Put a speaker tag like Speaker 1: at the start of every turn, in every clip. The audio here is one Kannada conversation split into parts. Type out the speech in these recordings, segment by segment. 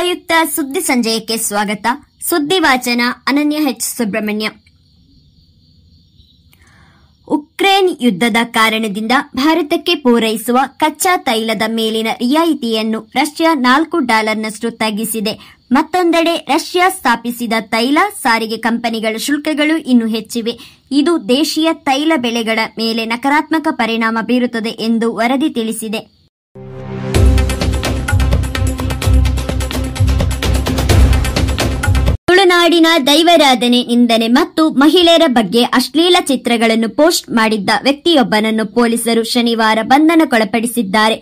Speaker 1: ಉಪಯುಕ್ತ ಸುದ್ದಿ ಸಂಜಯಕ್ಕೆ ಸ್ವಾಗತ. ಸುದ್ದಿ ವಾಚನ ಅನನ್ಯ ಎಚ್. ಸುಬ್ರಹ್ಮಣ್ಯ. ಉಕ್ರೇನ್ ಯುದ್ಧದ ಕಾರಣದಿಂದ ಭಾರತಕ್ಕೆ ಪೂರೈಸುವ ಕಚ್ಚಾ ತೈಲದ ಮೇಲಿನ ರಿಯಾಯಿತಿಯನ್ನು ರಷ್ಯಾ ನಾಲ್ಕು ಡಾಲರ್ನಷ್ಟು ತಗ್ಗಿಸಿದೆ. ಮತ್ತೊಂದೆಡೆ ರಷ್ಯಾ ಸ್ಥಾಪಿಸಿದ ತೈಲ ಸಾರಿಗೆ ಕಂಪನಿಗಳ ಶುಲ್ಕಗಳು ಇನ್ನೂ ಹೆಚ್ಚಿವೆ. ಇದು ದೇಶೀಯ ತೈಲ ಬೆಲೆಗಳ ಮೇಲೆ ನಕಾರಾತ್ಮಕ ಪರಿಣಾಮ ಬೀರುತ್ತದೆ ಎಂದು ವರದಿ ತಿಳಿಸಿದೆ. ತುಳುನಾಡಿನ ದೈವರಾಧನೆ, ನಿಂದನೆ ಮತ್ತು ಮಹಿಳೆಯರ ಬಗ್ಗೆ ಅಶ್ಲೀಲ ಚಿತ್ರಗಳನ್ನು ಪೋಸ್ಟ್ ಮಾಡಿದ್ದ ವ್ಯಕ್ತಿಯೊಬ್ಬನನ್ನು ಪೊಲೀಸರು ಶನಿವಾರ ಬಂಧನಕ್ಕೊಳಪಡಿಸಿದ್ದಾರೆ.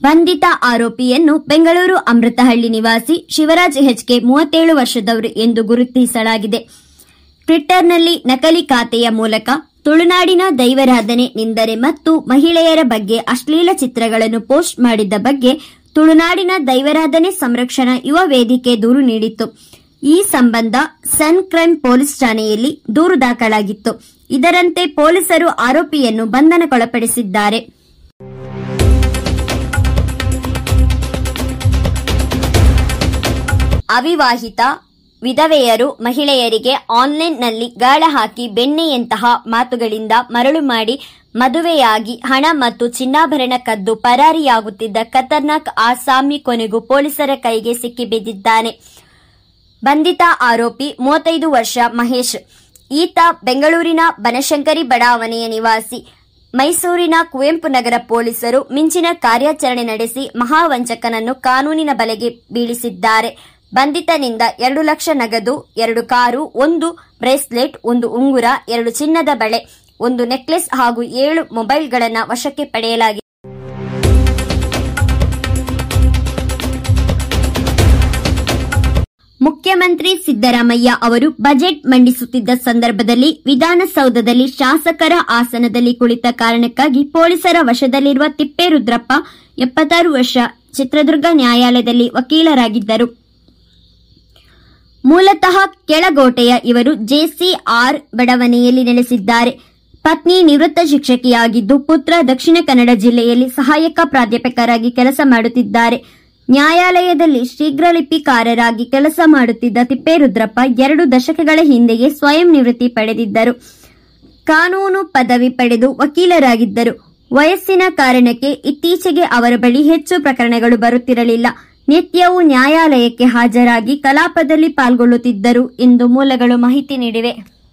Speaker 1: ಬಂಧಿತ ಆರೋಪಿಯನ್ನು ಬೆಂಗಳೂರು ಅಮೃತಹಳ್ಳಿ ನಿವಾಸಿ ಶಿವರಾಜ್ ಹೆಚ್ಕೆ ಮೂವತ್ತೇಳು ವರ್ಷದವರು ಎಂದು ಗುರುತಿಸಲಾಗಿದೆ. ಟ್ವಿಟ್ಟರ್ನಲ್ಲಿ ನಕಲಿ ಖಾತೆಯ ಮೂಲಕ ತುಳುನಾಡಿನ ದೈವರಾಧನೆ, ನಿಂದನೆ ಮತ್ತು ಮಹಿಳೆಯರ ಬಗ್ಗೆ ಅಶ್ಲೀಲ ಚಿತ್ರಗಳನ್ನು ಪೋಸ್ಟ್ ಮಾಡಿದ್ದ ಬಗ್ಗೆ ತುಳುನಾಡಿನ ದೈವರಾಧನೆ ಸಂರಕ್ಷಣಾ ಯುವ ವೇದಿಕೆ ದೂರು ನೀಡಿತ್ತು. ಈ ಸಂಬಂಧ ಸನ್ ಕ್ರೈಮ್ ಪೊಲೀಸ್ ಠಾಣೆಯಲ್ಲಿ ದೂರು ದಾಖಲಾಗಿತ್ತು. ಇದರಂತೆ ಪೊಲೀಸರು ಆರೋಪಿಯನ್ನು ಬಂಧನಕ್ಕೊಳಪಡಿಸಿದ್ದಾರೆ. ಅವಿವಾಹಿತ ವಿಧವೆಯರು ಮಹಿಳೆಯರಿಗೆ ಆನ್ಲೈನ್ನಲ್ಲಿ ಗಾಳ ಹಾಕಿ ಬೆಣ್ಣೆಯಂತಹ ಮಾತುಗಳಿಂದ ಮರಳು ಮಾಡಿ ಮದುವೆಯಾಗಿ ಹಣ ಮತ್ತು ಚಿನ್ನಾಭರಣ ಕದ್ದು ಪರಾರಿಯಾಗುತ್ತಿದ್ದ ಖತರ್ನಾಕ್ ಆಸಾಮಿ ಕೊನೆಗೂ ಪೊಲೀಸರ ಕೈಗೆ ಸಿಕ್ಕಿಬಿದ್ದಿದ್ದಾನೆ ಬಂಧಿತ ಆರೋಪಿ ಮೂವತ್ತೈದು ವರ್ಷ ಮಹೇಶ್. ಈತ ಬೆಂಗಳೂರಿನ ಬನಶಂಕರಿ ಬಡಾವಣೆಯ ನಿವಾಸಿ. ಮೈಸೂರಿನ ಕುವೆಂಪು ನಗರ ಪೊಲೀಸರು ಮಿಂಚಿನ ಕಾರ್ಯಾಚರಣೆ ನಡೆಸಿ ಮಹಾವಂಚಕನನ್ನು ಕಾನೂನಿನ ಬಲೆಗೆ ಬೀಳಿಸಿದ್ದಾರೆ. ಬಂಧಿತನಿಂದ ಎರಡು ಲಕ್ಷ ನಗದು, ಎರಡು ಕಾರು, ಒಂದು ಬ್ರೇಸ್ಲೆಟ್, ಒಂದು ಉಂಗುರ, ಎರಡು ಚಿನ್ನದ ಬಳೆ, ಒಂದು ನೆಕ್ಲೆಸ್ ಹಾಗೂ ಏಳು ಮೊಬೈಲ್ಗಳನ್ನು ವಶಕ್ಕೆ ಪಡೆಯಲಾಗಿದೆ. ಮುಖ್ಯಮಂತ್ರಿ ಸಿದ್ದರಾಮಯ್ಯ ಅವರು ಬಜೆಟ್ ಮಂಡಿಸುತ್ತಿದ್ದ ಸಂದರ್ಭದಲ್ಲಿ ವಿಧಾನಸೌಧದಲ್ಲಿ ಶಾಸಕರ ಆಸನದಲ್ಲಿ ಕುಳಿತ ಕಾರಣಕ್ಕಾಗಿ ಪೊಲೀಸರ ವಶದಲ್ಲಿರುವ ತಿಪ್ಪೇರುದ್ರಪ್ಪ, ಎಪ್ಪತ್ತಾರು ವರ್ಷ ಚಿತ್ರದುರ್ಗ ನ್ಯಾಯಾಲಯದಲ್ಲಿ ವಕೀಲರಾಗಿದ್ದರು. ಮೂಲತಃ ಕೆಳಗೋಟೆಯ ಇವರು ಜೆಸಿಆರ್ ಬಡಾವಣೆಯಲ್ಲಿ ನೆಲೆಸಿದ್ದಾರೆ. ಪತ್ನಿ ನಿವೃತ್ತ ಶಿಕ್ಷಕಿಯಾಗಿದ್ದು ಪುತ್ರ ದಕ್ಷಿಣ ಕನ್ನಡ ಜಿಲ್ಲೆಯಲ್ಲಿ ಸಹಾಯಕ ಪ್ರಾಧ್ಯಾಪಕರಾಗಿ ಕೆಲಸ ಮಾಡುತ್ತಿದ್ದಾರೆ. ನ್ಯಾಯಾಲಯದಲ್ಲಿ ಶೀಘ್ರಲಿಪಿಕಾರರಾಗಿ ಕೆಲಸ ಮಾಡುತ್ತಿದ್ದ ತಿಪ್ಪೇರುದ್ರಪ್ಪ ಎರಡು ದಶಕಗಳ ಹಿಂದೆಯೇ ಸ್ವಯಂ ನಿವೃತ್ತಿ ಪಡೆದಿದ್ದರು. ಕಾನೂನು ಪದವಿ ಪಡೆದು ವಕೀಲರಾಗಿದ್ದರು. ವಯಸ್ಸಿನ ಕಾರಣಕ್ಕೆ ಇತ್ತೀಚೆಗೆ ಅವರ ಬಳಿ ಹೆಚ್ಚು ಪ್ರಕರಣಗಳು ಬರುತ್ತಿರಲಿಲ್ಲ. ನಿತ್ಯವೂ ನ್ಯಾಯಾಲಯಕ್ಕೆ ಹಾಜರಾಗಿ ಕಲಾಪದಲ್ಲಿ ಪಾಲ್ಗೊಳ್ಳುತ್ತಿದ್ದರು ಎಂದು ಮೂಲಗಳು ಮಾಹಿತಿ ನೀಡಿವೆ.